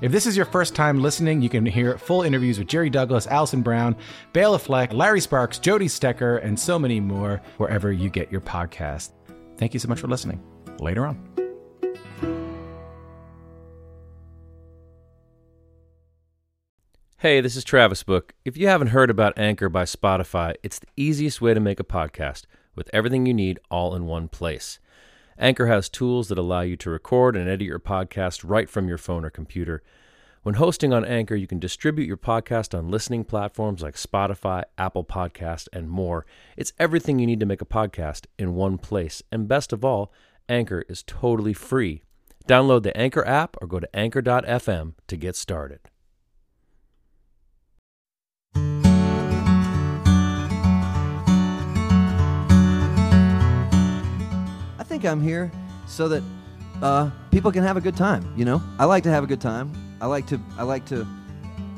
If this is your first time listening, you can hear full interviews with Jerry Douglas, Alison Brown, Bela Fleck, Larry Sparks, Jody Stecher, and so many more wherever you get your podcast. Thank you so much for listening. Later on. Hey, this is Travis Book. If you haven't heard about Anchor by Spotify, it's the easiest way to make a podcast with everything you need all in one place. Anchor has tools that allow you to record and edit your podcast right from your phone or computer. When hosting on Anchor, you can distribute your podcast on listening platforms like Spotify, Apple Podcast, and more. It's everything you need to make a podcast in one place. And best of all, Anchor is totally free. Download the Anchor app or go to anchor.fm to get started. Think I'm here so that uh, people can have a good time. You know, I like to have a good time. I like to I like to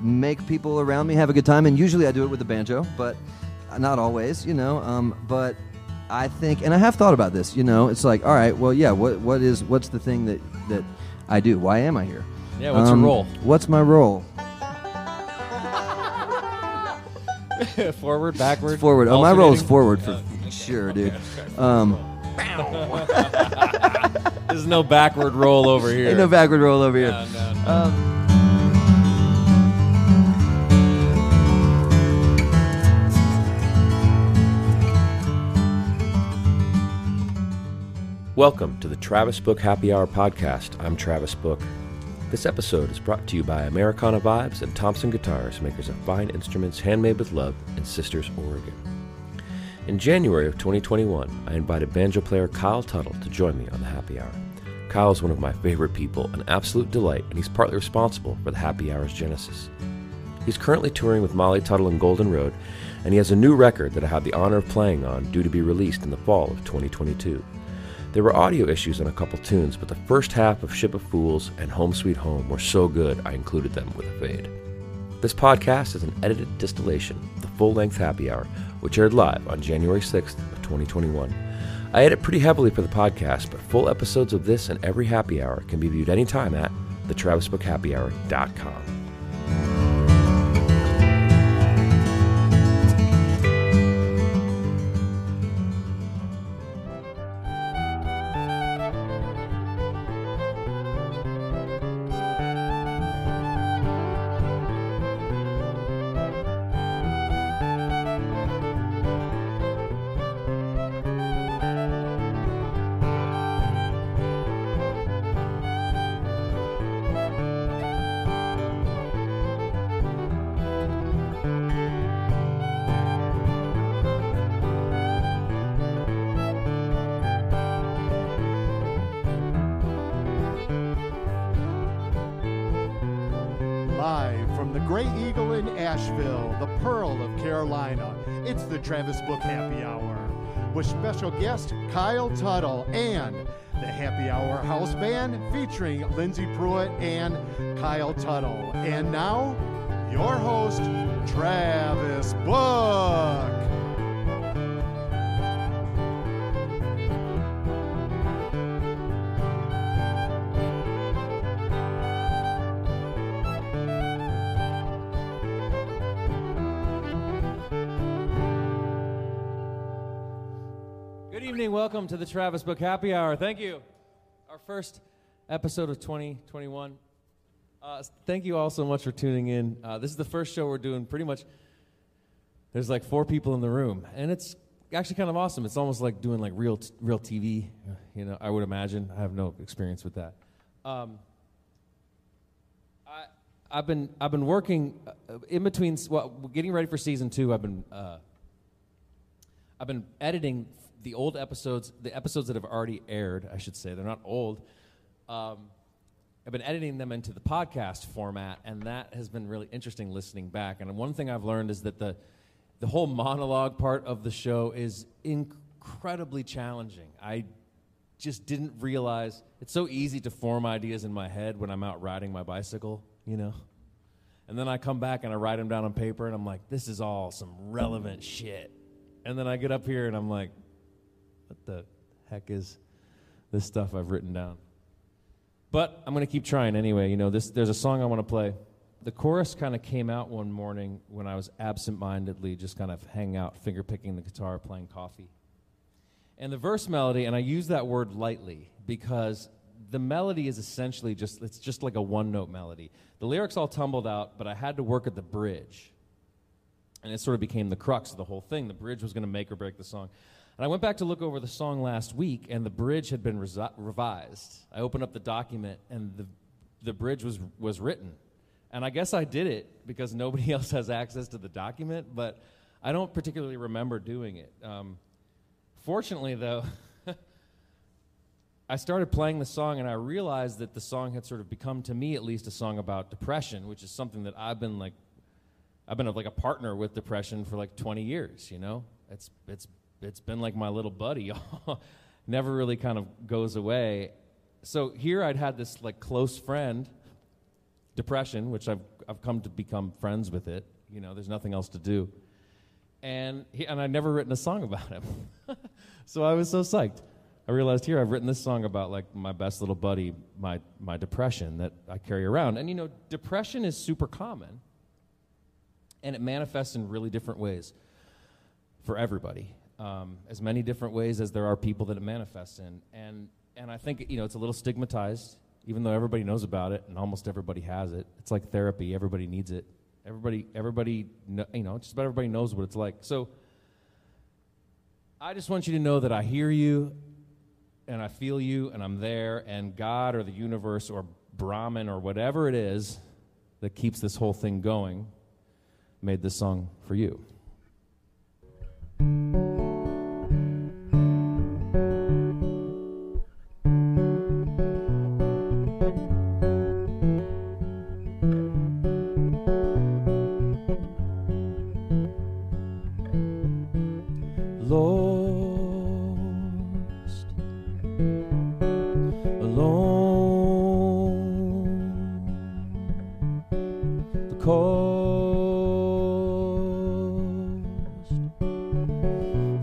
make people around me have a good time, and usually I do it with the banjo, but not always. You know, um, but I think, and I have thought about this. You know, it's like, all right, well, yeah, what what is what's the thing that that I do? Why am I here? Yeah, what's your Um, role? What's my role? forward, backward, Forward. Oh, my role is forward for sure, dude. Um, There's no backward roll over here. ain't no backward roll over here. No, no, no. Um, Welcome to the Travis Book Happy Hour podcast. I'm Travis Book. This episode is brought to you by Americana Vibes and Thompson Guitars, makers of fine instruments handmade with love in Sisters, Oregon. In January of 2021, I invited banjo player Kyle Tuttle to join me on the Happy Hour. Kyle is one of my favorite people, an absolute delight, and he's partly responsible for the Happy Hour's genesis. He's currently touring with Molly Tuttle and Golden Road, and he has a new record that I had the honor of playing on due to be released in the fall of 2022. There were audio issues on a couple tunes, but the first half of Ship of Fools and Home Sweet Home were so good I included them with a fade. This podcast is an edited distillation of the full length happy hour, which aired live on January 6th of 2021. I edit pretty heavily for the podcast, but full episodes of this and every happy hour can be viewed anytime at thetravisbookhappyhour.com. Travis Book Happy Hour with special guest Kyle Tuttle and the Happy Hour House Band featuring Lyndsay Pruett and Kyle Tuttle. And now, your host, Travis Book. Welcome to the Travis Book Happy Hour. Thank you. Our first episode of 2021. Uh, thank you all so much for tuning in. Uh, this is the first show we're doing pretty much. There's like four people in the room, and it's actually kind of awesome. It's almost like doing like real, t- real TV. You know, I would imagine. I have no experience with that. Um, I, I've been, I've been working uh, in between. Well, getting ready for season two. I've been. Uh, I've been editing the old episodes, the episodes that have already aired, I should say. They're not old. Um, I've been editing them into the podcast format, and that has been really interesting listening back. And one thing I've learned is that the the whole monologue part of the show is incredibly challenging. I just didn't realize it's so easy to form ideas in my head when I'm out riding my bicycle, you know. And then I come back and I write them down on paper, and I'm like, this is all some relevant shit. And then I get up here and I'm like, what the heck is this stuff I've written down? But I'm going to keep trying anyway. You know, this, there's a song I want to play. The chorus kind of came out one morning when I was absent-mindedly just kind of hanging out, finger picking the guitar, playing coffee. And the verse melody, and I use that word lightly because the melody is essentially just it's just like a one-note melody. The lyrics all tumbled out, but I had to work at the bridge. And it sort of became the crux of the whole thing. The bridge was going to make or break the song. And I went back to look over the song last week, and the bridge had been revised. I opened up the document, and the, the bridge was, was written. And I guess I did it because nobody else has access to the document, but I don't particularly remember doing it. Um, fortunately, though, I started playing the song, and I realized that the song had sort of become, to me at least, a song about depression, which is something that I've been like, I've been like a partner with depression for like 20 years. You know, it's it's it's been like my little buddy. Never really kind of goes away. So here I'd had this like close friend, depression, which I've I've come to become friends with it. You know, there's nothing else to do. And he, and I'd never written a song about him. so I was so psyched. I realized here I've written this song about like my best little buddy, my my depression that I carry around. And you know, depression is super common. And it manifests in really different ways for everybody um, as many different ways as there are people that it manifests in. And, and I think, you know, it's a little stigmatized, even though everybody knows about it and almost everybody has it. It's like therapy. Everybody needs it. Everybody, everybody, you know, just about everybody knows what it's like. So I just want you to know that I hear you and I feel you and I'm there and God or the universe or Brahman or whatever it is that keeps this whole thing going made this song for you.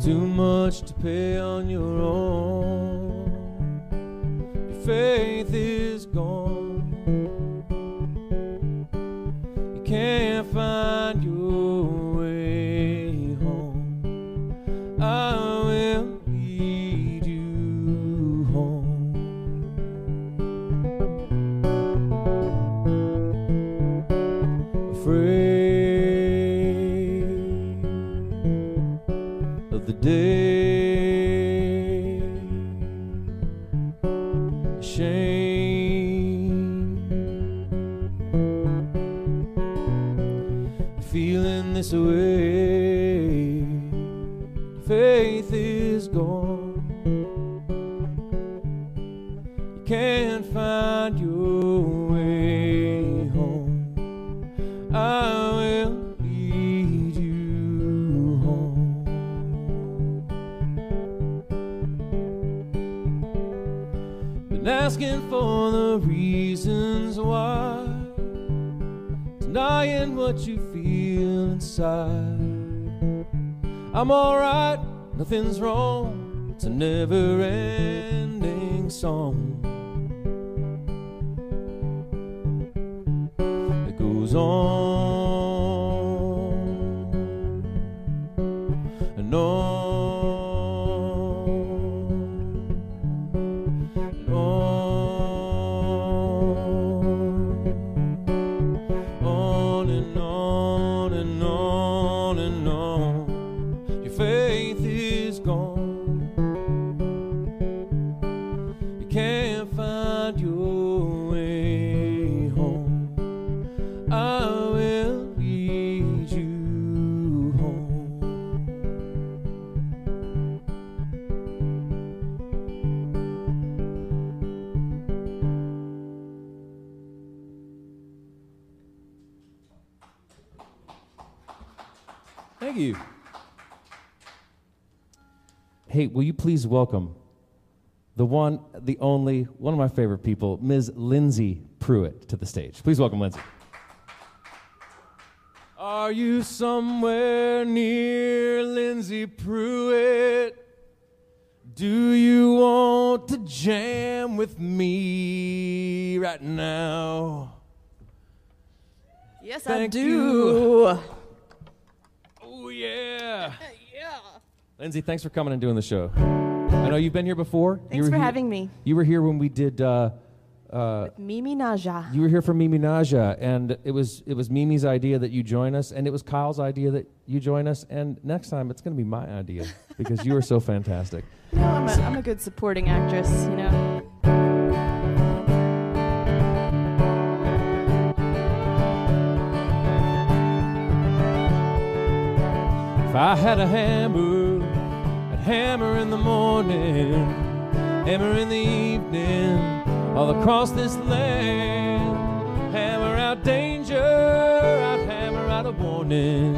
Find your own. Your faith is gone. You can't will. Hey, will you please welcome the one, the only, one of my favorite people, Ms. Lyndsay Pruett, to the stage. Please welcome Lyndsay. Are you somewhere near Lyndsay Pruett? Do you want to jam with me right now? Yes, Thank I do. you. Oh, yeah. yeah. Lyndsay, thanks for coming and doing the show. I know you've been here before. You Thanks were for here- having me. You were here when we did. Uh, uh, Mimi Naja. you were here for Mimi Naja, and it was it was Mimi's idea that you join us, and it was Kyle's idea that you join us. And next time, it's going to be my idea because you are so fantastic. No, I'm a, I'm a good supporting actress, you know. If I had a I'd hammer in the morning, hammer in the evening, all across this land. Hammer out danger, I'd hammer out a warning.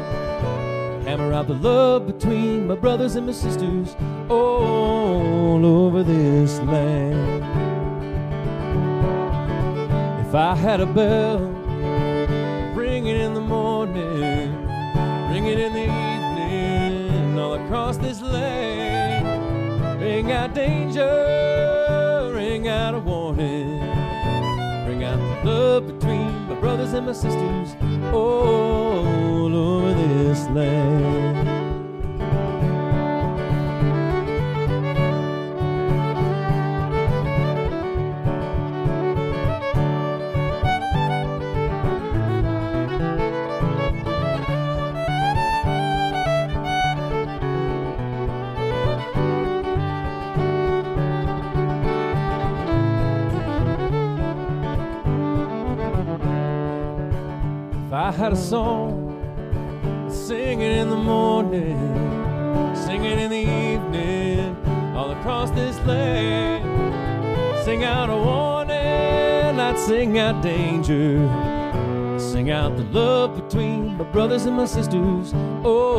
Hammer out the love between my brothers and my sisters all over this land. If I had a bell, ring it in the morning, ring it in the evening, across this land. Ring out danger, ring out a warning, ring out the love between my brothers and my sisters. All brothers and my sisters. All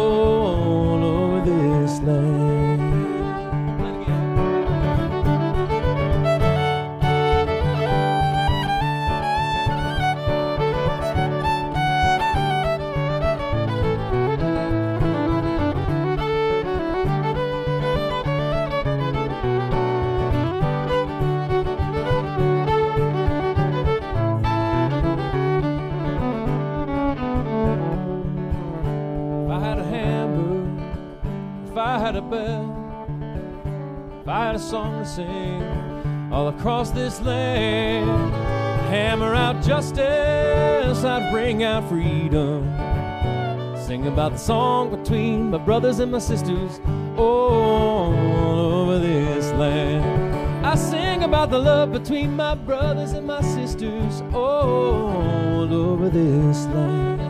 I'd bring out freedom. Sing about the song between my brothers and my sisters all over this land. I sing about the love between my brothers and my sisters all over this land.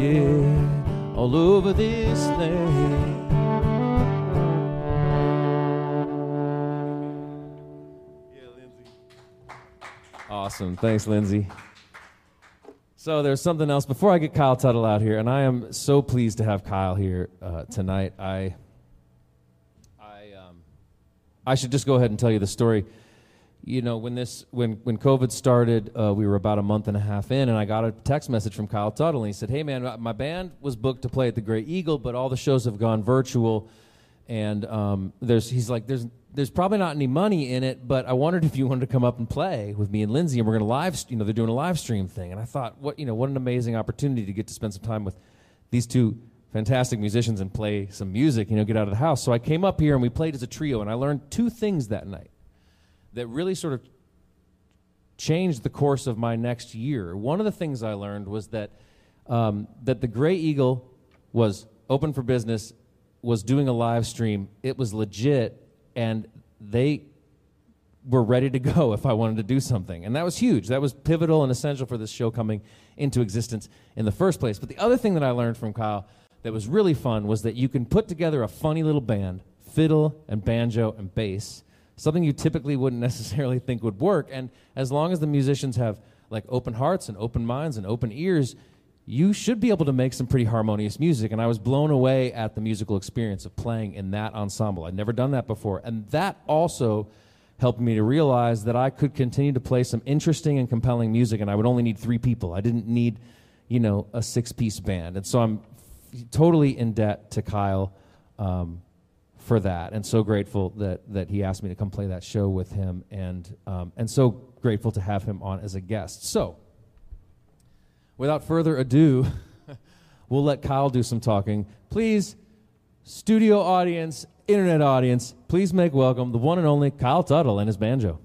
Yeah, all over this land. Awesome. Thanks, Lyndsay. So there's something else before I get Kyle Tuttle out here, and I am so pleased to have Kyle here uh, tonight. I, I, um, I should just go ahead and tell you the story. You know, when this, when when COVID started, uh, we were about a month and a half in, and I got a text message from Kyle Tuttle, and he said, "Hey, man, my band was booked to play at the Grey Eagle, but all the shows have gone virtual, and um, there's he's like, there's there's probably not any money in it, but I wondered if you wanted to come up and play with me and Lyndsay, and we're gonna live, you know, they're doing a live stream thing, and I thought, what you know, what an amazing opportunity to get to spend some time with these two fantastic musicians and play some music, you know, get out of the house. So I came up here and we played as a trio, and I learned two things that night that really sort of changed the course of my next year. One of the things I learned was that um, that the Grey Eagle was open for business, was doing a live stream. It was legit, and they were ready to go if I wanted to do something. And that was huge. That was pivotal and essential for this show coming into existence in the first place. But the other thing that I learned from Kyle that was really fun was that you can put together a funny little band, fiddle and banjo and bass, something you typically wouldn't necessarily think would work. And as long as the musicians have like open hearts and open minds and open ears, you should be able to make some pretty harmonious music. And I was blown away at the musical experience of playing in that ensemble. I'd never done that before. And that also helped me to realize that I could continue to play some interesting and compelling music, and I would only need three people. I didn't need, you know, a six piece band. And so I'm f- totally in debt to Kyle. Um, for that, and so grateful that that he asked me to come play that show with him, and um, and so grateful to have him on as a guest. So, without further ado, we'll let Kyle do some talking. Please, studio audience, internet audience, please make welcome the one and only Kyle Tuttle and his banjo.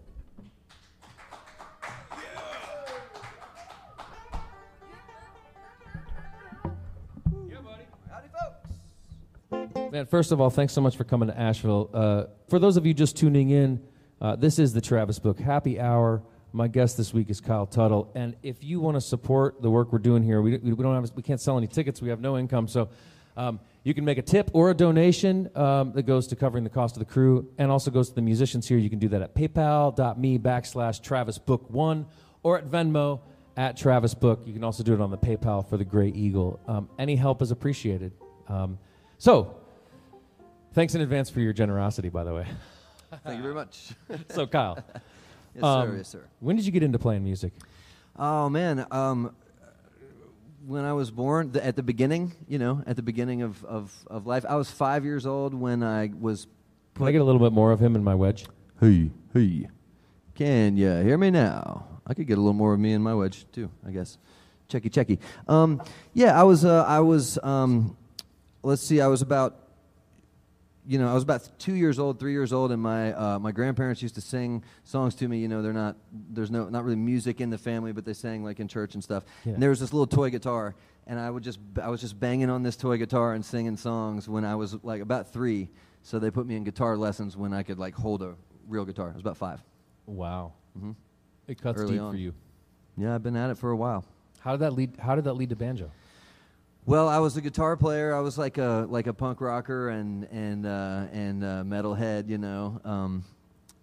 Man, first of all, thanks so much for coming to Asheville. Uh, for those of you just tuning in, uh, this is the Travis Book Happy Hour. My guest this week is Kyle Tuttle, and if you want to support the work we're doing here, we, we don't have we can't sell any tickets. We have no income, so um, you can make a tip or a donation um, that goes to covering the cost of the crew, and also goes to the musicians here. You can do that at PayPal.me backslash Travis Book One or at Venmo at Travis Book. You can also do it on the PayPal for the Grey Eagle. Um, any help is appreciated. Um, so Thanks in advance for your generosity, by the way. Thank you very much. so, Kyle, yes, um, sir. Yes, sir. when did you get into playing music? Oh man, um, when I was born, the, at the beginning, you know, at the beginning of, of, of life, I was five years old when I was. Can I get a little bit more of him in my wedge? Hey, hey. Can you hear me now? I could get a little more of me in my wedge too, I guess. Checky, checky. Um, yeah, I was. Uh, I was. Um, let's see. I was about you know, I was about two years old, three years old, and my uh, my grandparents used to sing songs to me. You know, they're not there's no not really music in the family, but they sang like in church and stuff. Yeah. And there was this little toy guitar, and I would just I was just banging on this toy guitar and singing songs when I was like about three. So they put me in guitar lessons when I could like hold a real guitar. I was about five. Wow, Mhm. it cuts Early deep on. for you. Yeah, I've been at it for a while. How did that lead? How did that lead to banjo? Well, I was a guitar player. I was like a like a punk rocker and and uh, and uh, metalhead, you know, um,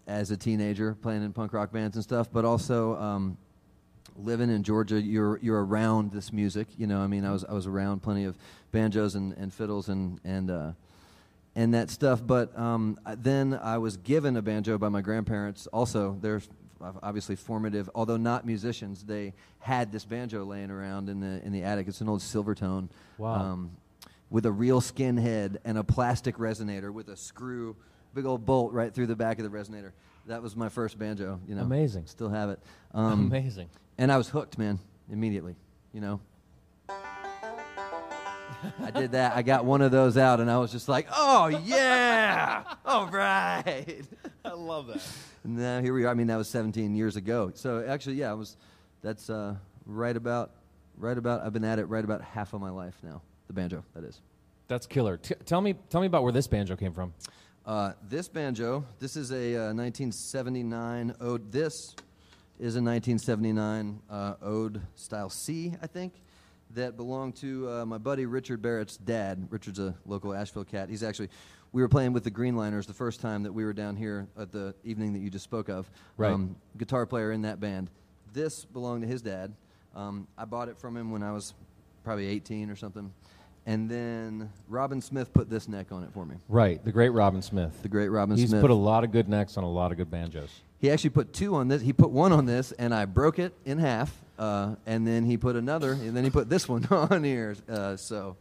as a teenager playing in punk rock bands and stuff. But also um, living in Georgia, you're you're around this music. You know, I mean, I was I was around plenty of banjos and, and fiddles and and uh, and that stuff. But um, then I was given a banjo by my grandparents. Also, they're obviously formative, although not musicians. They had this banjo laying around in the in the attic. It's an old Silvertone, Wow. um, with a real skin head and a plastic resonator with a screw, big old bolt right through the back of the resonator. That was my first banjo. You know, Amazing. Still have it. Um, Amazing. and I was hooked, man, immediately. You know. I did that. I got one of those out, and I was just like, "Oh yeah, all right." I love that. And now here we are. I mean, that was 17 years ago. So actually, yeah, I was. That's uh, right about, right about. I've been at it right about half of my life now. The banjo, that is. That's killer. T- tell me, tell me about where this banjo came from. Uh, this banjo, this is a uh, 1979 ode. This is a 1979 uh, ode style C, I think, that belonged to uh, my buddy Richard Barrett's dad. Richard's a local Asheville cat. He's actually, we were playing with the Greenliners the first time that we were down here at the evening that you just spoke of. Right. guitar player in that band. This belonged to his dad. Um, I bought it from him when I was probably 18 or something. And then Robin Smith put this neck on it for me. Right, the great Robin Smith. The great Robin He's Smith. He's put a lot of good necks on a lot of good banjos. He actually put two on this. He put one on this, and I broke it in half. Uh, and then he put another, and then he put this one on here. Uh, so,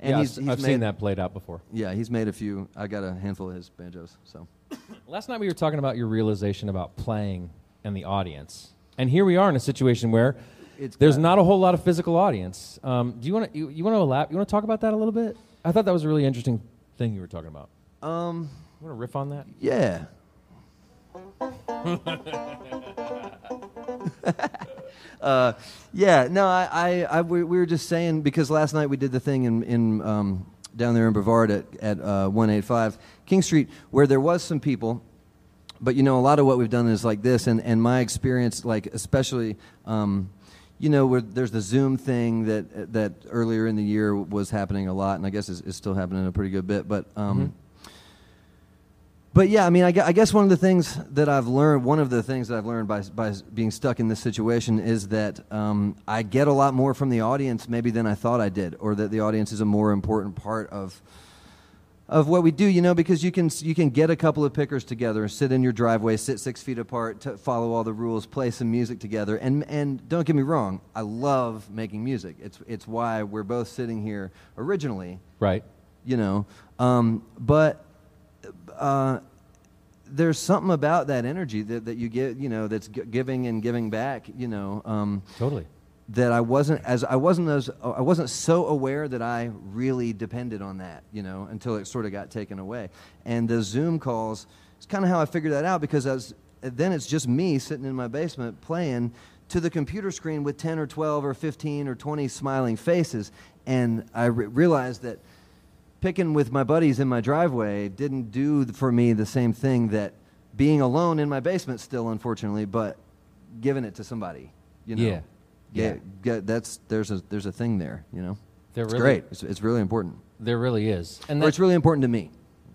and yeah, he's, I've, he's I've made, seen that played out before. Yeah, he's made a few. I got a handful of his banjos. So, Last night we were talking about your realization about playing and the audience, and here we are in a situation where It's there's not a whole lot of physical audience. Um, do you want to you, you want to elap? You want to talk about that a little bit? I thought that was a really interesting thing you were talking about. um, You want to riff on that? yeah. uh, yeah, no, I, I, I we, we were just saying because last night we did the thing in, in um, down there in Brevard at, at uh, 185 King Street where there was some people, but you know, a lot of what we've done is like this, and, and my experience, like especially, um, you know, where there's the Zoom thing that that earlier in the year was happening a lot, and I guess is, is still happening a pretty good bit, but. Um, but yeah, I mean, I, I guess one of the things that I've learned, one of the things that I've learned by by being stuck in this situation is that um, I get a lot more from the audience maybe than I thought I did, or that the audience is a more important part of of what we do. You know, because you can you can get a couple of pickers together, sit in your driveway, sit six feet apart, t- follow all the rules, play some music together, and and don't get me wrong, I love making music. It's it's why we're both sitting here originally Right. you know. Um, but uh, there's something about that energy that, that you get, you know, that's g- giving and giving back, you know. Um, Totally. that I wasn't as I wasn't as I wasn't so aware that I really depended on that, you know, until it sort of got taken away. And the Zoom calls, it's kind of how I figured that out because I was, then it's just me sitting in my basement playing to the computer screen with 10 or 12 or 15 or 20 smiling faces and I re- realized that picking with my buddies in my driveway didn't do for me the same thing that being alone in my basement still unfortunately but giving it to somebody you know Yeah. yeah, Yeah. that's there's a there's a thing there you know There it's really- great it's, it's really important There really is. And or that- it's really important to me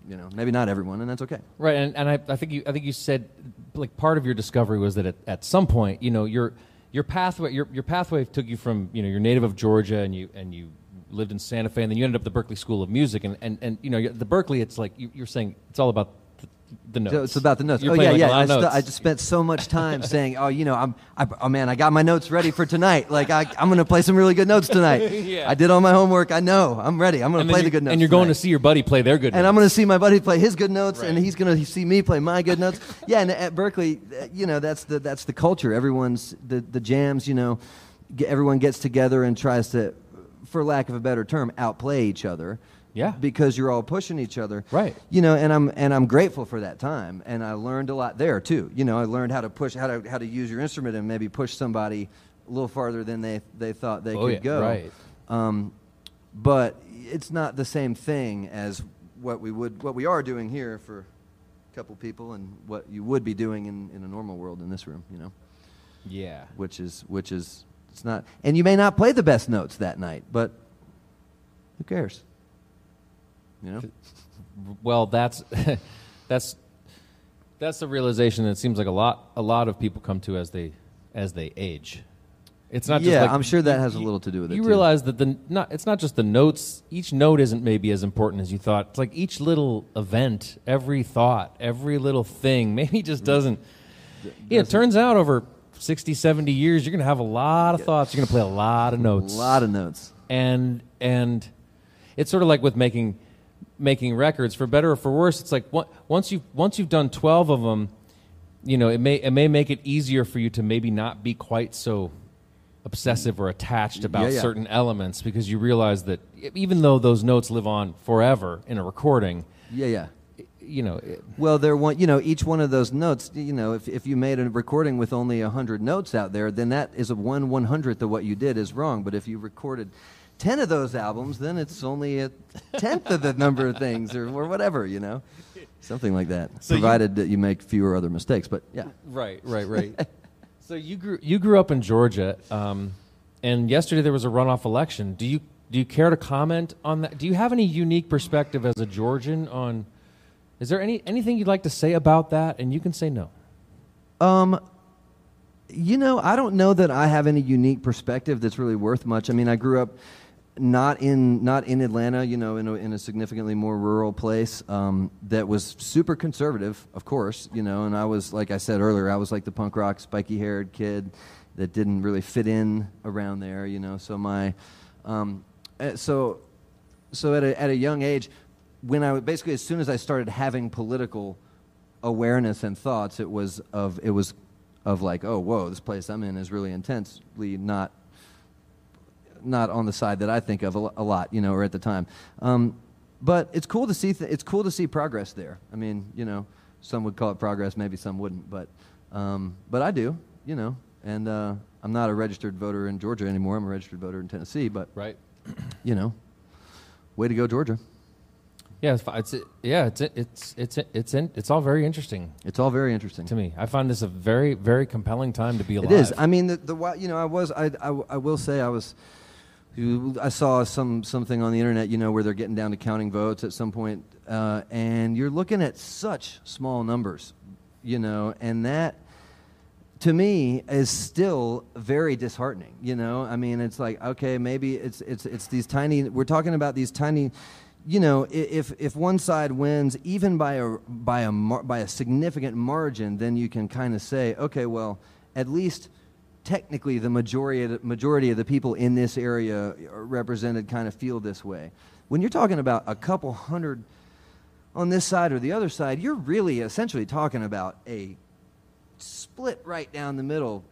you know maybe not everyone and that's okay Right, and, and I, I think you I think you said like part of your discovery was that at, at some point, you know, your your pathway your, your pathway took you from you know you're native of Georgia and you and you lived in Santa Fe and then you ended up at the Berklee School of Music and and, and you know the Berklee it's like you, you're saying it's all about the, the notes. So it's about the notes. You're oh yeah, like, yeah. I, notes. I just spent so much time saying, "Oh, you know, I'm, I, oh man, I got my notes ready for tonight. Like I, I'm going to play some really good notes tonight. Yeah. I did all my homework. I know. I'm ready. I'm going to play the good notes. and you're going to see your buddy play their good. Notes. And I'm going to see my buddy play his good notes, and he's going to see me play my good notes. Yeah, and at Berklee, you know, that's the that's the culture. Everyone's the the jams. You know, everyone gets together and tries to, for lack of a better term, outplay each other. Yeah. Because you're all pushing each other. Right. You know, and I'm and I'm grateful for that time, and I learned a lot there too. You know, I learned how to push how to how to use your instrument and maybe push somebody a little farther than they they thought they Oh, could yeah, go. right. Um, but it's not the same thing as what we would what we are doing here for a couple people and what you would be doing in, in a normal world in this room you know yeah. which is which is it's not and you may not play the best notes that night but who cares? You know? Well that's that's that's the realization that it seems like a lot a lot of people come to as they as they age. It's not just Yeah, like, I'm sure that you- has a little to do with it, you realize that the not it's not just the notes each note isn't maybe as important as you thought. It's like each little event every thought every little thing maybe just mm-hmm. doesn't yeah it turns out over 60 70 years you're going to have a lot of thoughts. You're going to play a lot of notes. a lot of notes. And and it's sort of like with making making records. For better or for worse it's like once you once you've done 12 of them you know it may it may make it easier for you to maybe not be quite so obsessive or attached about Yeah, yeah. certain elements because you realize that even though those notes live on forever in a recording yeah yeah you know it, Well, they're one. You know, each one of those notes. You know, if if you made a recording with only hundred notes out there, then that is a one one hundredth of what you did is wrong. But if you recorded ten of those albums, then it's only a tenth of the number of things, or, or whatever. You know, something like that. So you- provided that you make fewer other mistakes. But yeah, Right, right, right. so you grew you grew up in Georgia, um, and yesterday there was a runoff election. Do you do you care to comment on that? Do you have any unique perspective as a Georgian on? Is there any anything you'd like to say about that? And you can say no. Um, you know, I don't know that I have any unique perspective that's really worth much. I mean, I grew up not in not in Atlanta, you know, in a, in a significantly more rural place um, that was super conservative, of course, you know. And I was, like I said earlier, I was like the punk rock, spiky haired kid that didn't really fit in around there, you know. So my, um, eh, so so at a, at a young age, when I basically as soon as I started having political awareness and thoughts, it was of it was of like, oh, whoa, this place I'm in is really intensely not not on the side that I think of a, a lot, you know, or at the time. Um, but it's cool to see th- it's cool to see progress there. I mean, you know, some would call it progress, maybe some wouldn't, but um, but I do, you know, and uh, I'm not a registered voter in Georgia anymore. I'm a registered voter in Tennessee, but Right. you know, way to go, Georgia. Yeah, it's, it's yeah, it's it's it's it's in, it's all very interesting It's all very interesting. to me. I find this a very very compelling time to be alive. It is. I mean, the, the you know, I was, I, I, I will say, I was you- I saw some something on the internet, you know, where they're getting down to counting votes at some point, uh, and you're looking at such small numbers, you know, and that to me is still very disheartening you know i mean it's like okay maybe it's it's it's these tiny we're talking about these tiny you know if if one side wins even by a by a by a significant margin then you can kind of say okay well at least technically the majority of the, majority of the people in this area represented kind of feel this way when you're talking about a couple hundred on this side or the other side you're really essentially talking about a split right down the middle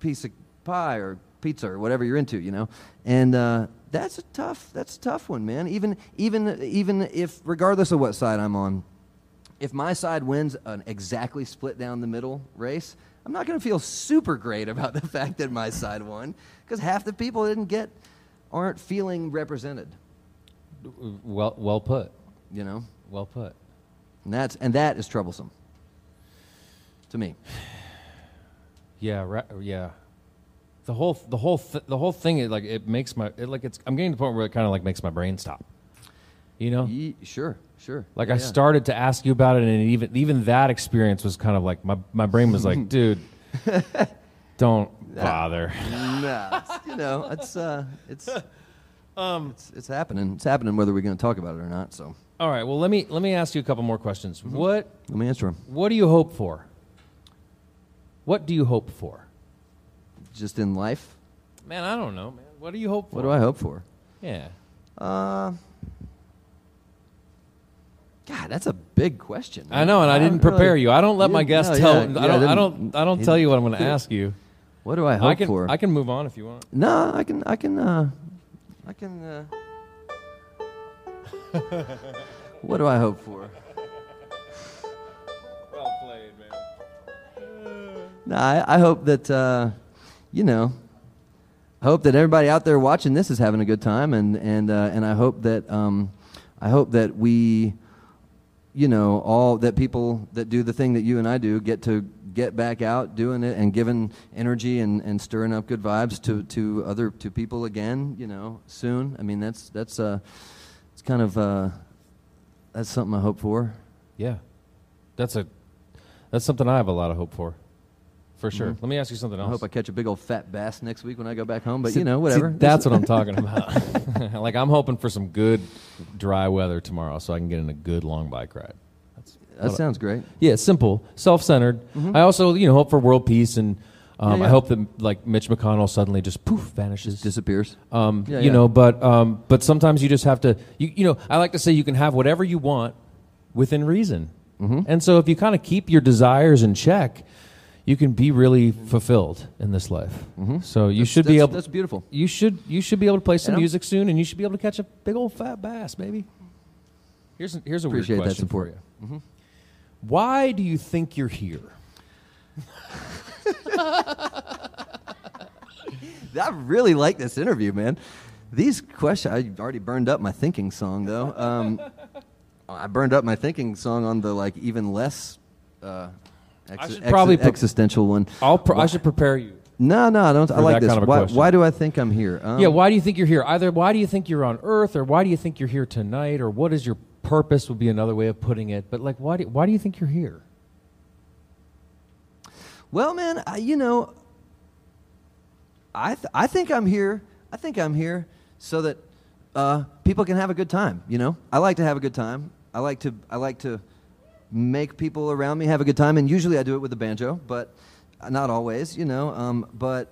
piece of pie or pizza or whatever you're into, you know. And uh, that's a tough that's a tough one, man. Even even even if regardless of what side I'm on, if my side wins an exactly split down the middle race, I'm not going to feel super great about the fact that my side won because half the people didn't get aren't feeling represented, Well, well put. you know. Well put. And that's and that is troublesome to me. Yeah, ra- yeah. The whole the whole th- the whole thing is like it makes my it, like it's I'm getting to the point where it kind of like makes my brain stop. You know, Ye- sure, sure. like Yeah, I yeah. started to ask you about it, and even even that experience was kind of like my my brain was like, dude, don't bother. no, you know, it's uh, it's Um, it's it's happening. It's happening whether we're going to talk about it or not. So All right, well let me let me ask you a couple more questions. Mm-hmm. What let me answer them. what do you hope for? What do you hope for? Just in life, Man, I don't know, man. What do you hope for? what do I hope for? Yeah. Uh, God, that's a big question. I know, and I didn't prepare really- you. I don't let my guests no, tell. yeah, I don't. I didn't- don't. I don't tell you what I'm going to ask you. What do I hope I can. for? I can move on if you want. No, I can. I can. Uh, I can. Uh, what do I hope for? Well played, man. No, I, I hope that uh, you know. I hope that everybody out there watching this is having a good time, and and uh, and I hope that um, I hope that we, you know, all that people that do the thing that you and I do get to get back out doing it and giving energy and, and stirring up good vibes to, to other to people again. You know, soon. I mean, that's that's uh, it's kind of uh, that's something I hope for. Yeah, that's a. That's something I have a lot of hope for. For sure. Mhm. Let me ask you something I else. hope I catch a big old fat bass next week when I go back home. But See- you know, see, whatever. that's what I'm talking about. like I'm hoping for some good dry weather tomorrow, so I can get in a good long bike ride. That's That sounds great. Yeah, simple, self-centered. I also, you know, hope for world peace, and um, Mm-hmm. Yeah, I hope that like Mitch McConnell suddenly just poof vanishes. Disappears. Um, Yeah, you yeah. know, but um, but sometimes you just have to. You, you know, I like to say you can have whatever you want within reason, Mm-hmm. and so if you kind of keep your desires in check, you can be really fulfilled in this life. Mhm. So you That's- should be that's- able. That's beautiful. You should you should be able to play some music soon, and you should be able to catch a big old fat bass, maybe. Here's a, here's a Appreciate weird that question for you. Why do you think you're here? I really like this interview, man. These questions, I already burned up my thinking song, though. Um, I burned up my thinking song on the like even less uh, ex- should ex- probably pre- existential one. I'll pr- I should prepare you. No, no, I don't. I like that this. kind of a why, question. why do I think I'm here? Um, yeah, why do you think you're here? Either why do you think you're on Earth, or why do you think you're here tonight, or what is your purpose? Would be another way of putting it. But like, why do why do you think you're here? Well, man, I, you know, I th- I think I'm here. I think I'm here so that uh, people can have a good time. You know, I like to have a good time. I like to I like to make people around me have a good time, and usually I do it with the banjo, but not always. You know, um, but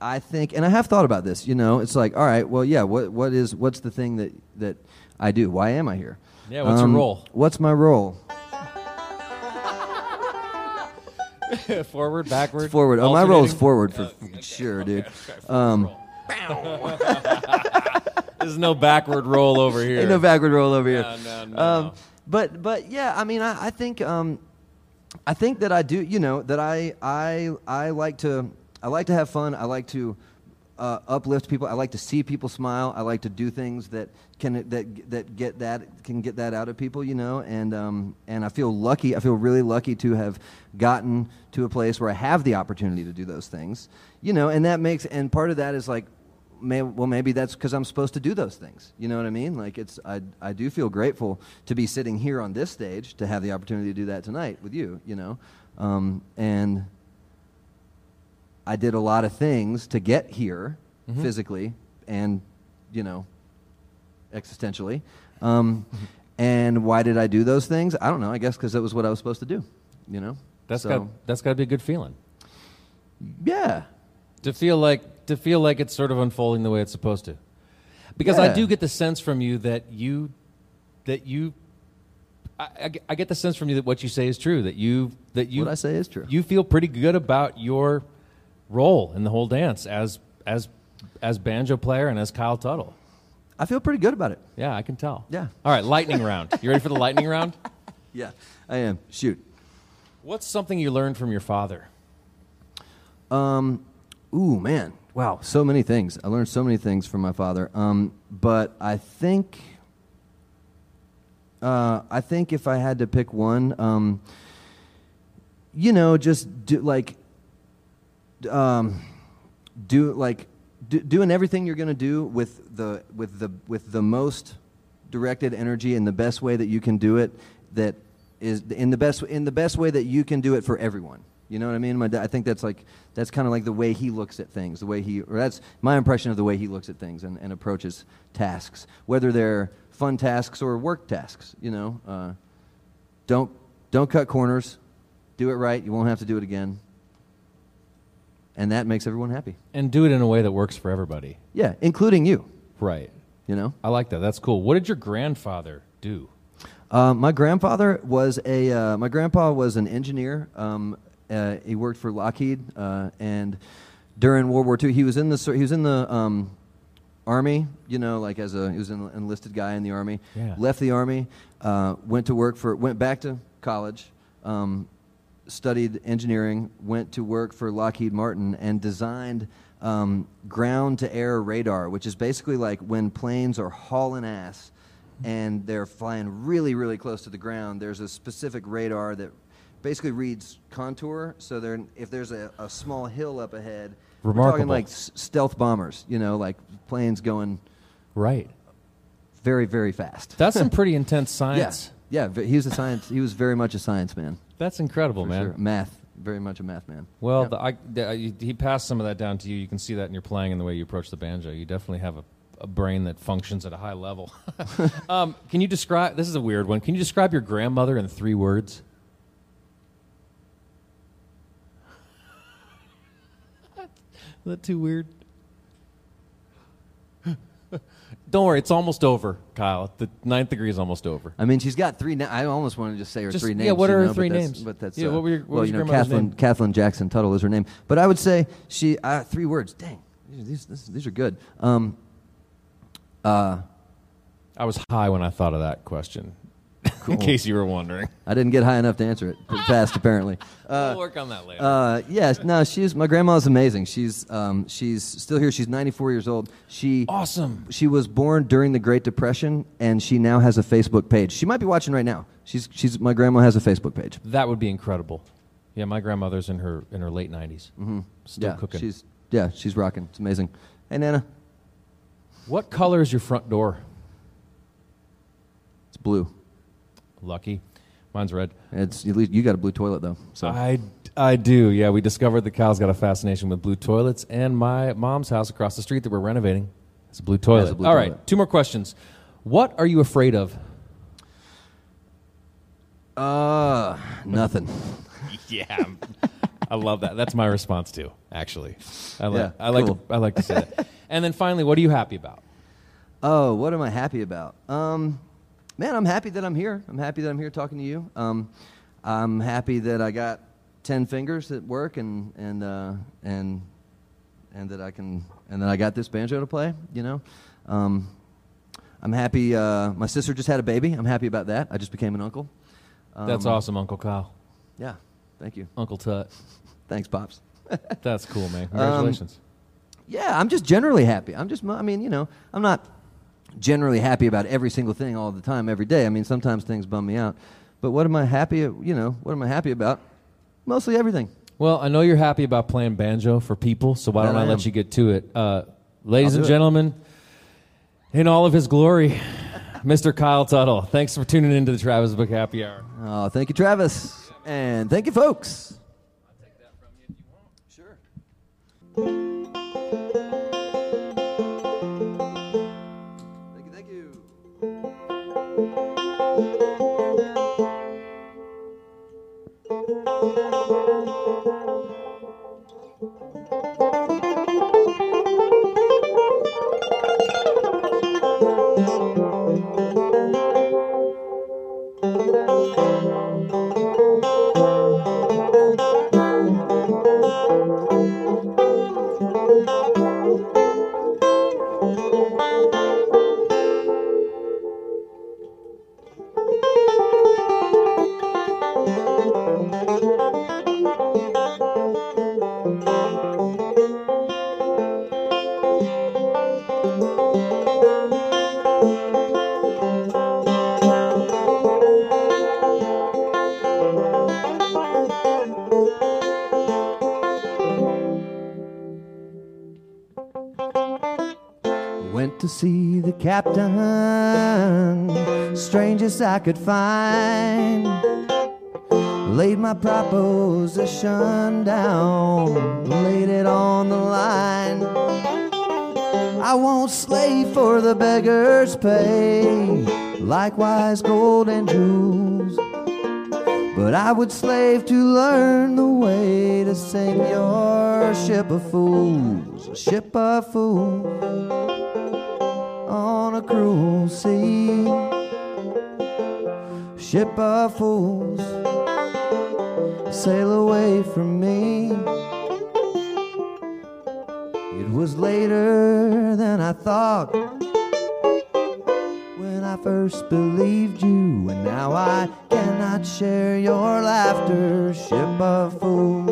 I think, and I have thought about this. You know, it's like, all right, well, yeah, what what is what's the thing that that I do? Why am I here? Yeah, what's your Um, role? What's my role? forward, backward, Forward. Oh, my role is forward for f- sure, dude. Um, There's no backward roll over here. Ain't no backward roll over here. No, no, no. Um, but but yeah, I mean, I, I think um, I think that I do. You know that I I I like to I like to have fun. I like to uh, uplift people. I like to see people smile. I like to do things that can that that get that can get that out of people. You know, and um, and I feel lucky. I feel really lucky to have gotten to a place where I have the opportunity to do those things. You know, and that makes and part of that is like may, well, maybe that's because I'm supposed to do those things. You know what I mean? Like it's, I, I do feel grateful to be sitting here on this stage to have the opportunity to do that tonight with you. You know, um, and I did a lot of things to get here Mhm. physically and, you know, existentially. Um, and why did I do those things? I don't know. I guess because that was what I was supposed to do. You know. That's So, got that's got to be a good feeling. yeah. to feel like to feel like it's sort of unfolding the way it's supposed to because i Yeah. do get the sense from you that you that you I, I get- I get the sense from you that what you say is true that you that you what I say is true. you feel pretty good about your role in the whole dance as as as banjo player and as Kyle Tuttle. I feel pretty good about it. Yeah, I can tell. Yeah. All right, lightning round. You ready for the lightning round? Yeah, I am. Shoot. What's something you learned from your father? Um, ooh, man. Wow, so many things. I learned so many things from my father. Um, but I think, uh, I think if I had to pick one, um, you know, just do like, um, do like, do, doing everything you're gonna do with the with the with the most directed energy in the best way that you can do it. That is in the best in the best way that you can do it for everyone. You know what I mean? My I think that's like that's kind of like the way he looks at things, the way he or that's my impression of the way he looks at things and, and approaches tasks, whether they're fun tasks or work tasks. You know, uh, don't don't cut corners, do it right. You won't have to do it again, and that makes everyone happy. And do it in a way that works for everybody. Yeah, including you. Right. You know. I like that. That's cool. What did your grandfather do? Uh, my grandfather was a uh, my grandpa was an engineer. Um, uh, he worked for Lockheed, uh, and during World War II, he was in the he was in the um, army. You know, like as a he was an enlisted guy in the army. Yeah. Left the army, uh, went to work for went back to college, um, studied engineering, went to work for Lockheed Martin, and designed um, ground to air radar, which is basically like when planes are hauling ass and they're flying really, really close to the ground. There's a specific radar that basically reads contour. So there, if there's a, a small hill up ahead, we're talking like s- stealth bombers. You know, like planes going Right. very, very fast. That's some pretty intense yeah, science. yeah. v- He was a science. He was very much a science man. That's incredible, for man. sure. Math, very much a math man. Well, Yep. the, I, the, I- he passed some of that down to you. You can see that in your playing and the way you approach the banjo. You definitely have a, a brain that functions at a high level. um, can you describe? This is a weird one. Can you describe your grandmother in three words? That too weird? Don't worry, it's almost over, Kyle. The ninth degree is almost over. I mean, she's got three. Na- I almost want to just say her Just- three yeah, names. what you are her know, three but that's- names? But that's Yeah, uh, what were your- what well, was you your know, grandmother's Kathleen name? Kathleen Jackson Tuttle is her name. But I would say she uh, three words. Dang, these these, these are good. Um, uh, I was high when I thought of that question. Cool. in case you were wondering. I didn't get high enough to answer it fast, apparently. Uh, we'll work on that later. Uh, yes, no, she's my grandma's amazing. She's um, she's still here. She's 94 years old. She awesome. She was born during the Great Depression, and she now has a Facebook page. She might be watching right now. She's she's my grandma has a Facebook page. That would be incredible. Yeah, my grandmother's in her in her late 90s. Mm-hmm. Still yeah, cooking. She's yeah, she's rocking. It's amazing. Hey, Nana, What color is your front door? it's blue. Lucky. Mine's red. It's at least you got a blue toilet though. So I, I do. Yeah, we discovered that Kyle's got a fascination with blue toilets, and my mom's house across the street that we're renovating has a blue toilet. a blue All right, toilet. two more questions. What are you afraid of? uh nothing. yeah, I love that. That's my response too. Actually, I like Yeah, I like cool. to, I like to say that. And then finally, what are you happy about? Oh, what am I happy about? Um, man, I'm happy that I'm here. I'm happy that I'm here talking to you. Um, I'm happy that I got ten fingers at work and and uh, and and that I can and that I got this banjo to play. You know, um, I'm happy. Uh, my sister just had a baby. I'm happy about that. I just became an uncle. That's Um, awesome, Uncle Kyle. Yeah, thank you. Uncle Tut. Thanks, pops. That's cool, man. Um, Congratulations. Yeah, I'm just generally happy. I'm just, I mean, you know, I'm not generally happy about every single thing all the time, every day. I mean, sometimes things bum me out. But what am I happy, you know, what am I happy about? Mostly everything. Well, I know you're happy about playing banjo for people, so why don't I, I let you get to it? Uh, Ladies and it. gentlemen, in all of his glory, Mr. Kyle Tuttle. Thanks for tuning into the Travis Book Happy Hour. Oh, thank you, Travis. And thank you, folks. Sure. Went I could find. Laid my proposition down, laid it on the line. I won't slave for the beggar's pay, likewise gold and jewels. But I would slave to learn the way to sink your ship of fools, a ship of fools on a cruel sea. Ship of fools, sail away from me. It was later than I thought when I first believed you, and now I cannot share your laughter. Ship of fools.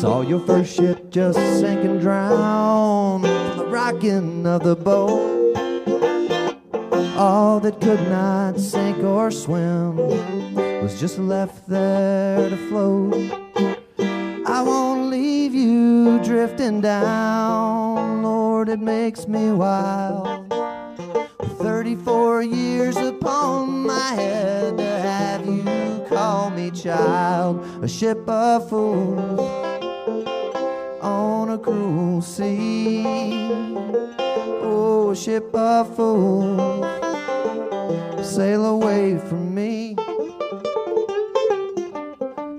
Saw your first ship just sink and drown from the rocking of the boat. All that could not sink or swim was just left there to float. I won't leave you drifting down, Lord, it makes me wild. 34 years upon my head to have you call me child, a ship of fools on a cruel sea. Oh, a ship of fools, sail away from me.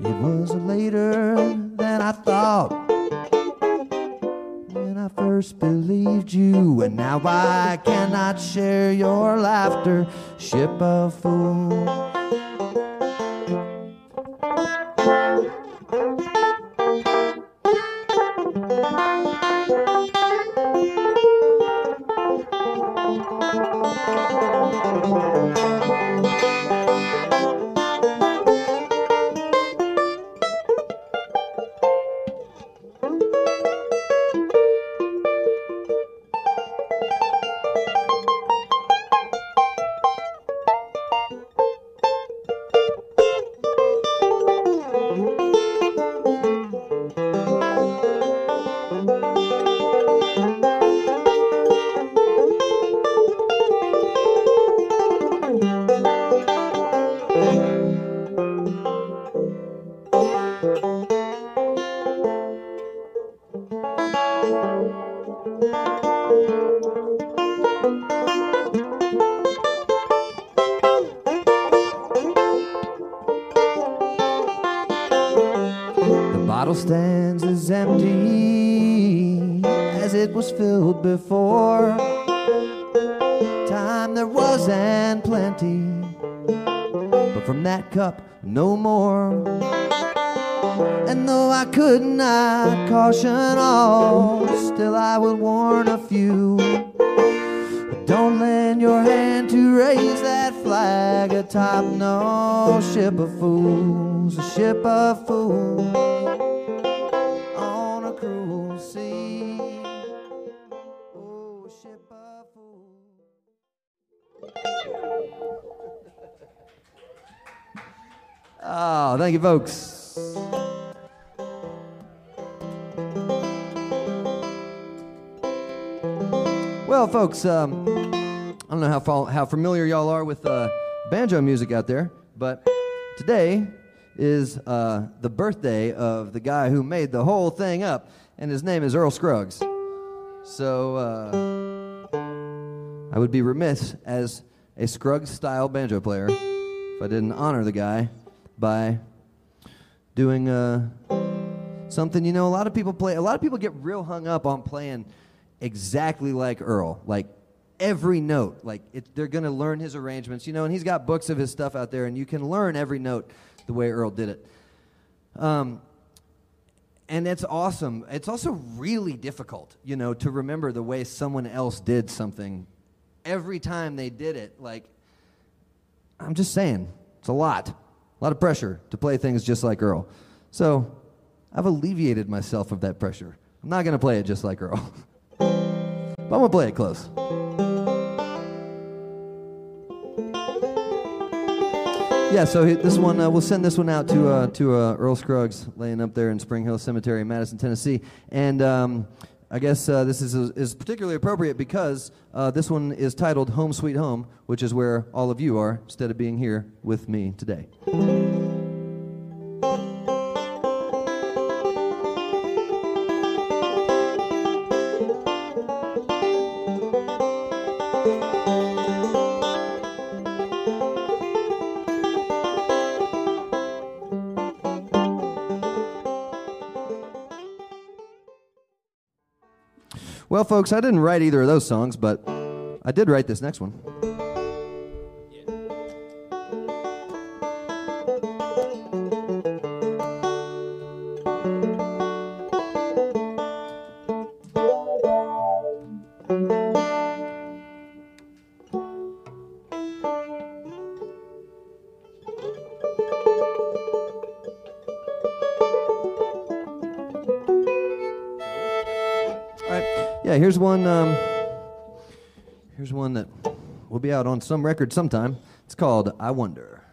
It was later than I thought first believed you, and now I cannot share your laughter, ship of fools. The bottle stands as empty as it was filled before. Time there was and plenty, but from that cup no more. And though I could not caution all, still I would warn a few. Don't lend your hand to raise that flag atop no ship of fools, a ship of fools on a cruel sea. Oh, ship of fools. Oh, thank you, folks. Well, folks, um, I don't know how, how familiar y'all are with uh, banjo music out there, but today is uh, the birthday of the guy who made the whole thing up, and his name is Earl Scruggs. So uh, I would be remiss as a Scruggs style banjo player if I didn't honor the guy by doing uh, something. You know, a lot of people play. A lot of people get real hung up on playing exactly like Earl, like every note. Like it, they're going to learn his arrangements. You know, and he's got books of his stuff out there, and you can learn every note the way Earl did it. Um, and it's awesome. It's also really difficult, you know, to remember the way someone else did something every time they did it. Like, I'm just saying, it's a lot, a lot of pressure to play things just like Earl. So, I've alleviated myself of that pressure. I'm not going to play it just like Earl, but I'm going to play it close. Yeah, so this one uh, we'll send this one out to uh, to uh, Earl Scruggs, laying up there in Spring Hill Cemetery in Madison, Tennessee, and um, I guess uh, this is is particularly appropriate because uh, this one is titled "Home Sweet Home," which is where all of you are instead of being here with me today. Folks, I didn't write either of those songs, but I did write this next one. Here's one. Um, here's one that will be out on some record sometime. It's called "I Wonder."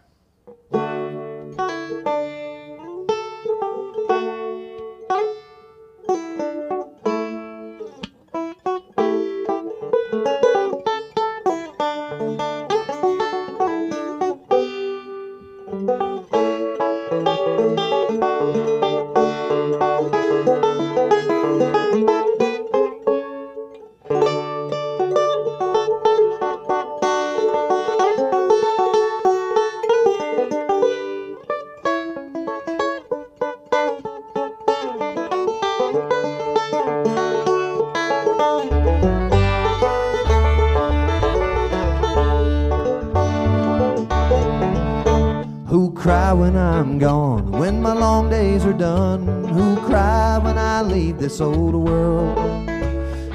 When I'm gone, when my long days are done? Who'll cry when I leave this old world?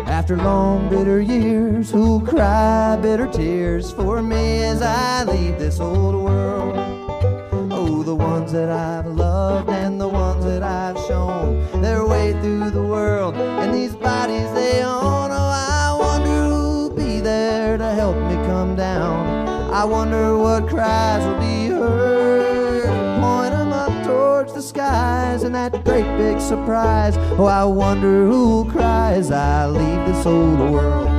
After long bitter years, who'll cry bitter tears for me as I leave this old world? Oh, the ones that I've loved and the ones that I've shown their way through the world and these bodies they own. Oh, I wonder who'll be there to help me come down. I wonder what cries will be skies and that great big surprise. Oh, I wonder who'll cry as I leave this old world.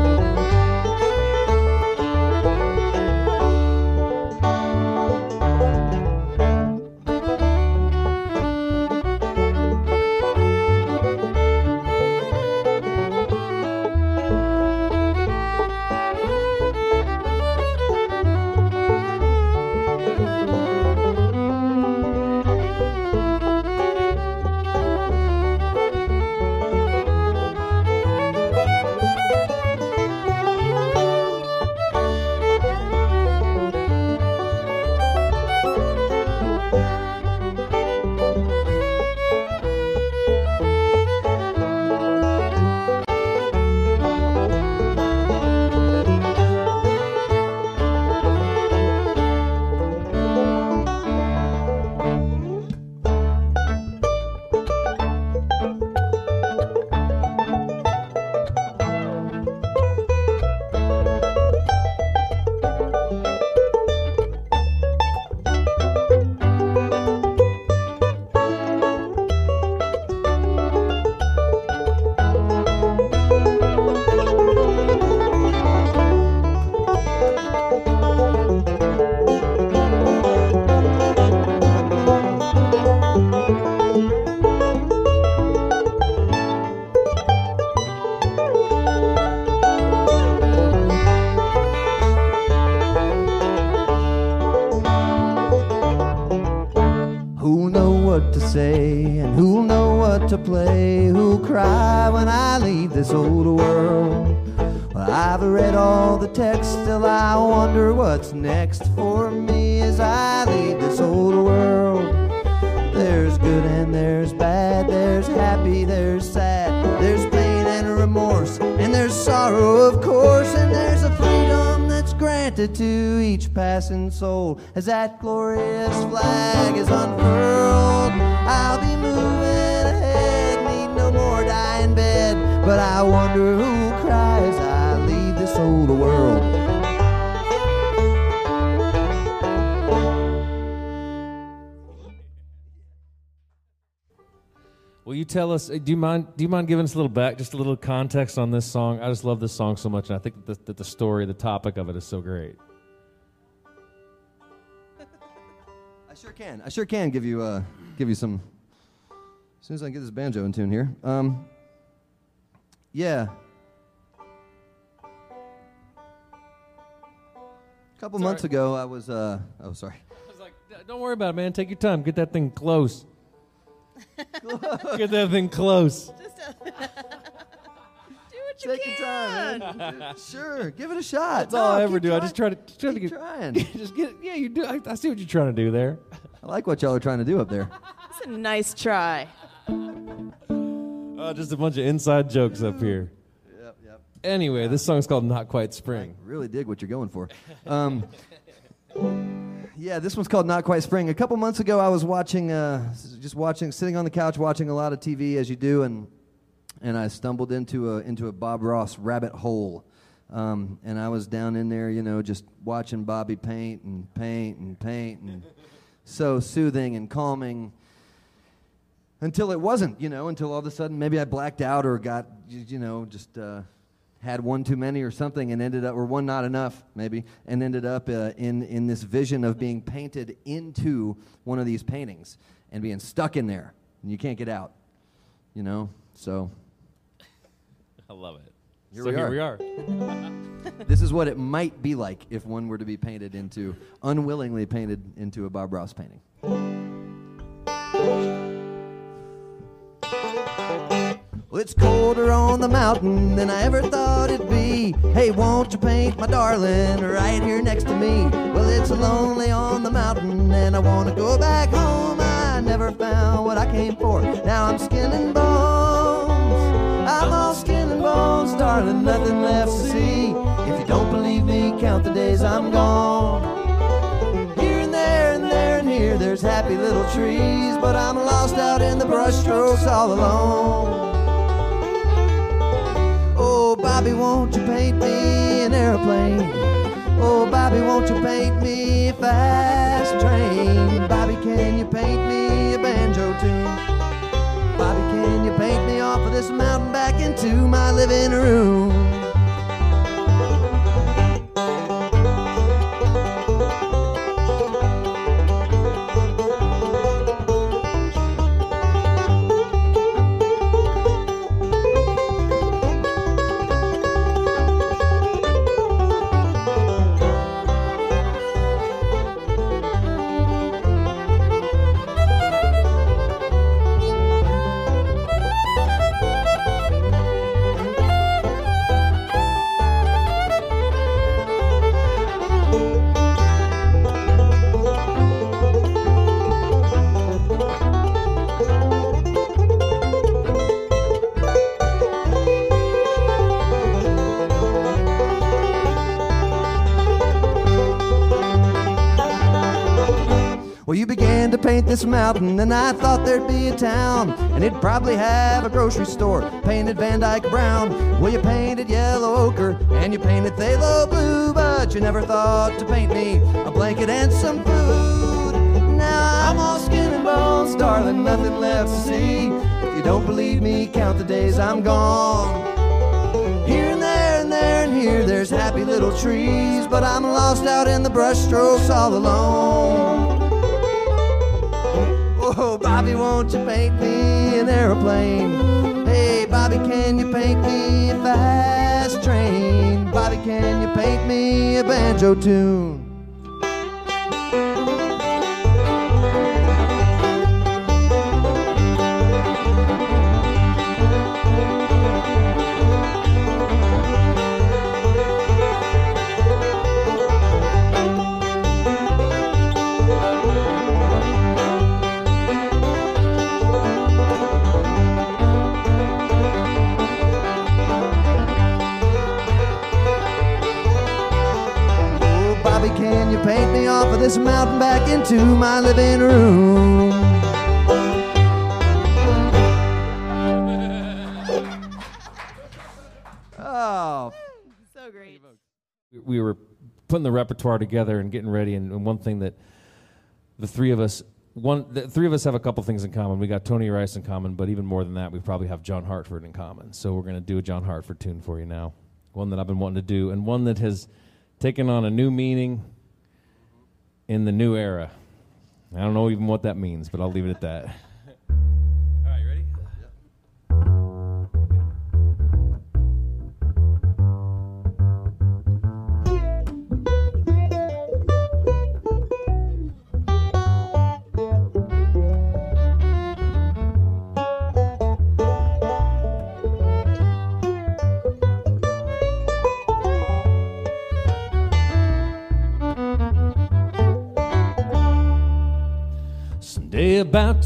Passing soul as that glorious flag is unfurled. I'll be moving ahead, need no more die in bed, but I wonder who cries I leave this old world. Will you tell us? uh, Do you mind? Do you mind giving us a little back, just a little context on this song? I just love this song so much, and I think that the, that the story, the topic of it, is so great. Sure can. I sure can give you uh, give you some. As soon as I get this banjo in tune here. Um, yeah. A couple Sorry. months ago, I was. Uh, oh, sorry. I was like, "Don't worry about it, man. Take your time. Get that thing close. Get that thing close." Take your time. man. sure, give it a shot. That's all No, I ever keep do. I just try to try to Keep get trying. just get. Yeah, you do. I, I see what you're trying to do there. I like what y'all are trying to do up there. It's a nice try. Uh, just a bunch of inside jokes up here. Yep, yep. Anyway, this song's called "Not Quite Spring." Really dig what you're going for. Um, yeah, this one's called Not Quite Spring. A couple months ago, I was watching, uh, s- just watching, sitting on the couch watching a lot of TV as you do, and and I stumbled into a into a Bob Ross rabbit hole. Um, and I was down in there, you know, just watching Bobby paint and paint and paint, and so soothing and calming until it wasn't, you know, until all of a sudden maybe I blacked out or got, you know, just uh, had one too many or something and ended up, or one not enough maybe, and ended up uh, in, in this vision of being painted into one of these paintings and being stuck in there. And you can't get out, you know? So I love it. Here so we here we are. this is what it might be like if one were to be painted into, unwillingly painted into a Bob Ross painting. Well, it's colder on the mountain than I ever thought it'd be. Hey, won't you paint my darling right here next to me? Well, it's lonely on the mountain and I want to go back home. I never found what I came for. Now I'm skin and bones. I'm all skin bones, darling, nothing left to see. If you don't believe me, count the days I'm gone. Here and there and there and here, there's happy little trees, but I'm lost out in the brushstrokes all alone. Oh, Bobby, won't you paint me an airplane? Oh, Bobby, won't you paint me a fast train? Bobby, can you paint me a banjo tune? Back into my living room? This mountain, and I thought there'd be a town, and it'd probably have a grocery store painted Van Dyke brown. Well, you painted yellow ochre, and you painted phthalo blue, but you never thought to paint me a blanket and some food. Now I'm all skin and bones, darling, nothing left to see. If you don't believe me, count the days I'm gone. Here and there and there and here, there's happy little trees, but I'm lost out in the brushstrokes all alone. Bobby, won't you paint me an aeroplane? Hey, Bobby, can you paint me a fast train? Bobby, can you paint me a banjo tune? This mountain back into my living room. Oh, So great. we were putting the repertoire together and getting ready and, and one thing that the three of us one the three of us have a couple things in common we got tony rice in common but even more than that we probably have john hartford in common so we're going to do a john hartford tune for you now one that i've been wanting to do and one that has taken on a new meaning in the new era. I don't know even what that means but i'll leave it at that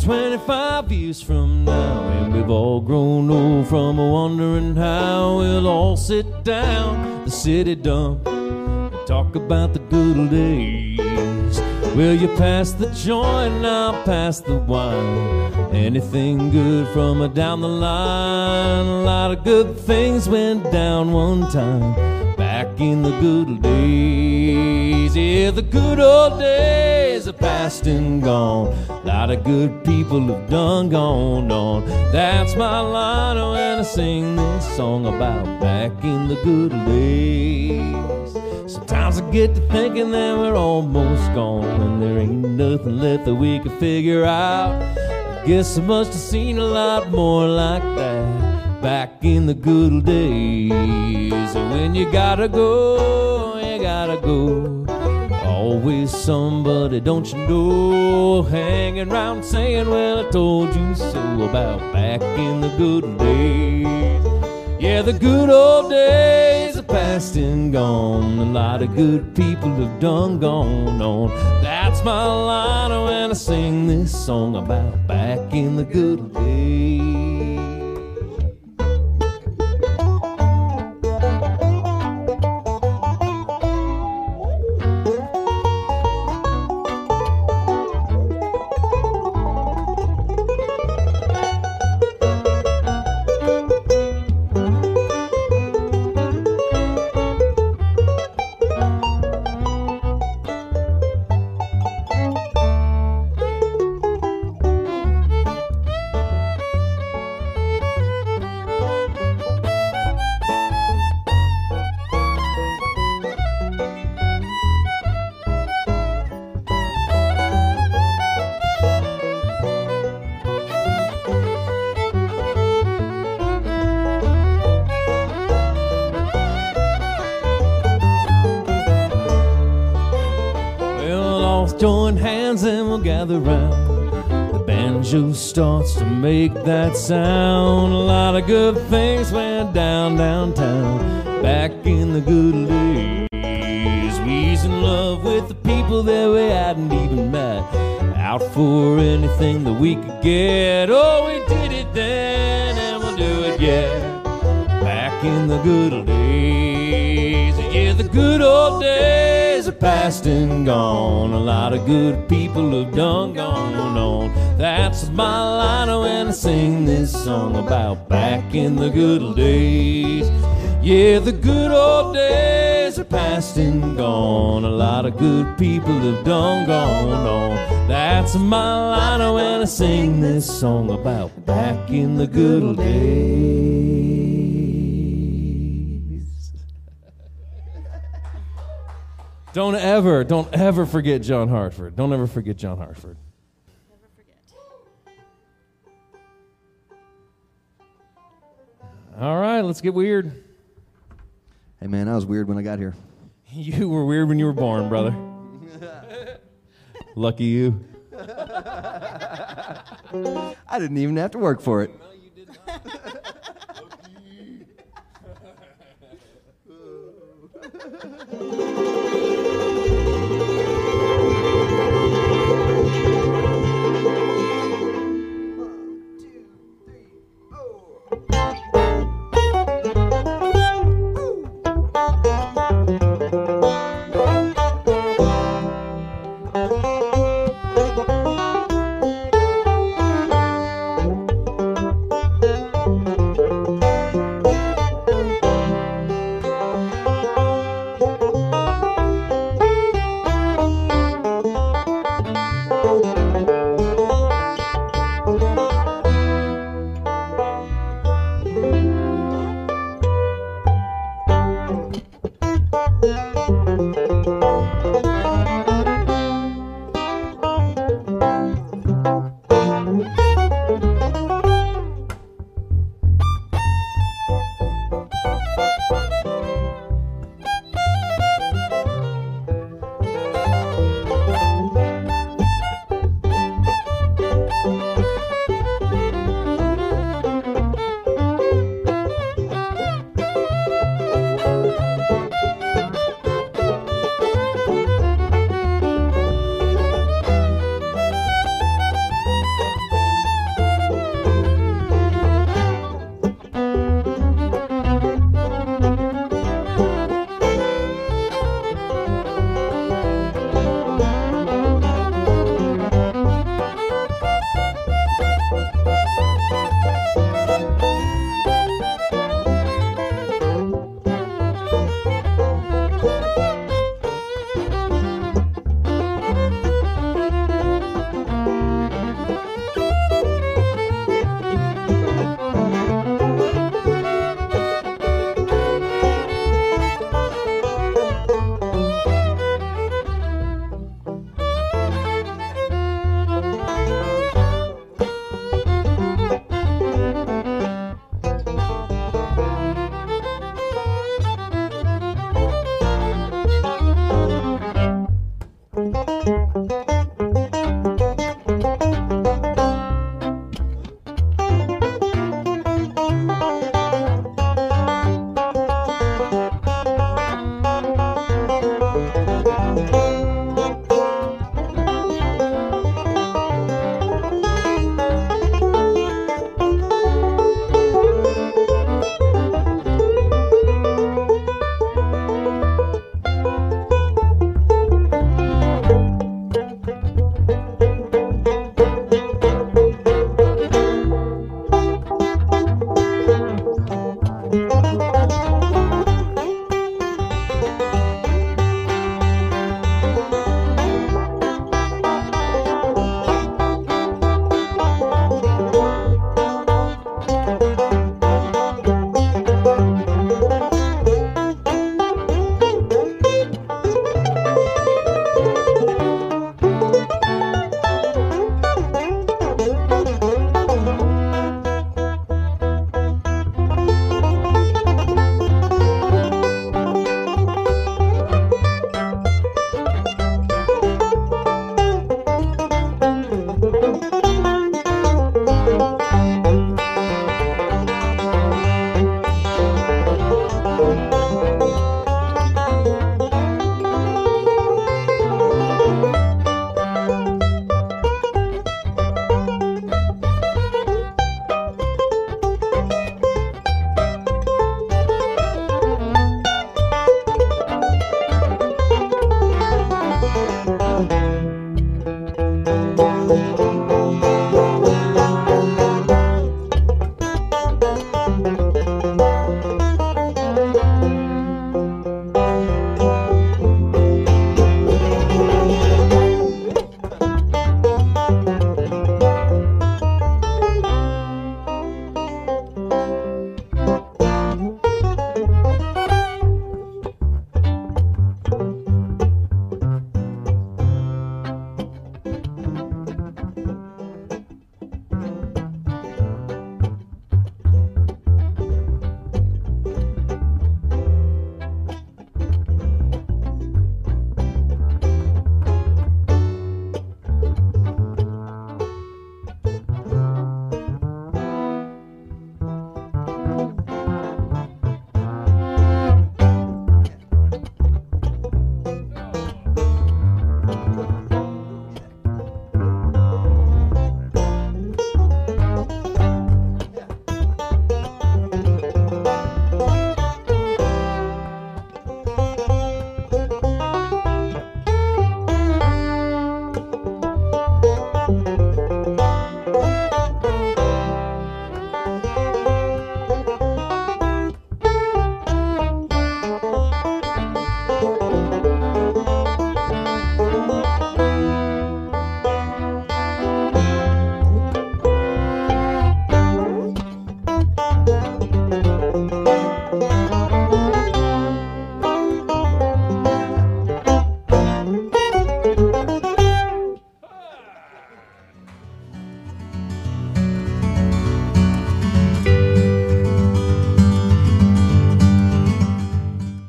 25 years from now, and we've all grown old from wondering how we'll all sit down, the city dump, and talk about the good old days. Will you pass the joint? I'll pass the wine. Anything good from a down the line? A lot of good things went down one time back in the good old days. Yeah, the good old days are past and gone. A lot of good people have done gone on. That's my line when I sing this song about back in the good old days. Sometimes I get to thinking that we're almost gone and there ain't nothing left that we can figure out. I guess I must have seen a lot more like that back in the good old days. When you gotta go, you gotta go. Always somebody, don't you know, hanging around saying, Well, I told you so about back in the good days. Yeah, the good old days are past and gone. A lot of good people have done gone on. That's my line when I sing this song about back in the good days. Starts to make that sound. A lot of good things went down downtown back in the good days. We's in love with the people that we hadn't even met. Out for anything that we could get. Oh, we did it then and we'll do it yet back in the good old days. Yeah, the good old days are past and gone. A lot of good people have done gone on. That's my line when I sing this song about back in the good old days. Yeah, the good old days are past and gone. A lot of good people have done gone on. That's my line when I sing this song about back in the good old days. Don't ever, don't ever forget John Hartford. Don't ever forget John Hartford. All right, let's get weird. Hey, man, I was weird when I got here. You were weird when you were born, brother. Lucky you. I didn't even have to work for it. No, you did not. Lucky.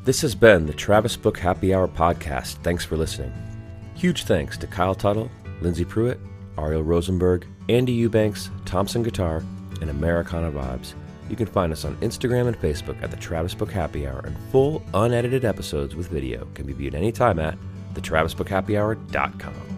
This has been the Travis Book Happy Hour podcast. Thanks for listening. Huge thanks to Kyle Tuttle, Lyndsay Pruett, Ariel Rosenberg, Andy Eubanks, Thompson Guitar, and Americana Vibes. You can find us on Instagram and Facebook at the Travis Book Happy Hour, and full unedited episodes with video can be viewed anytime at thetravisbookhappyhour.com.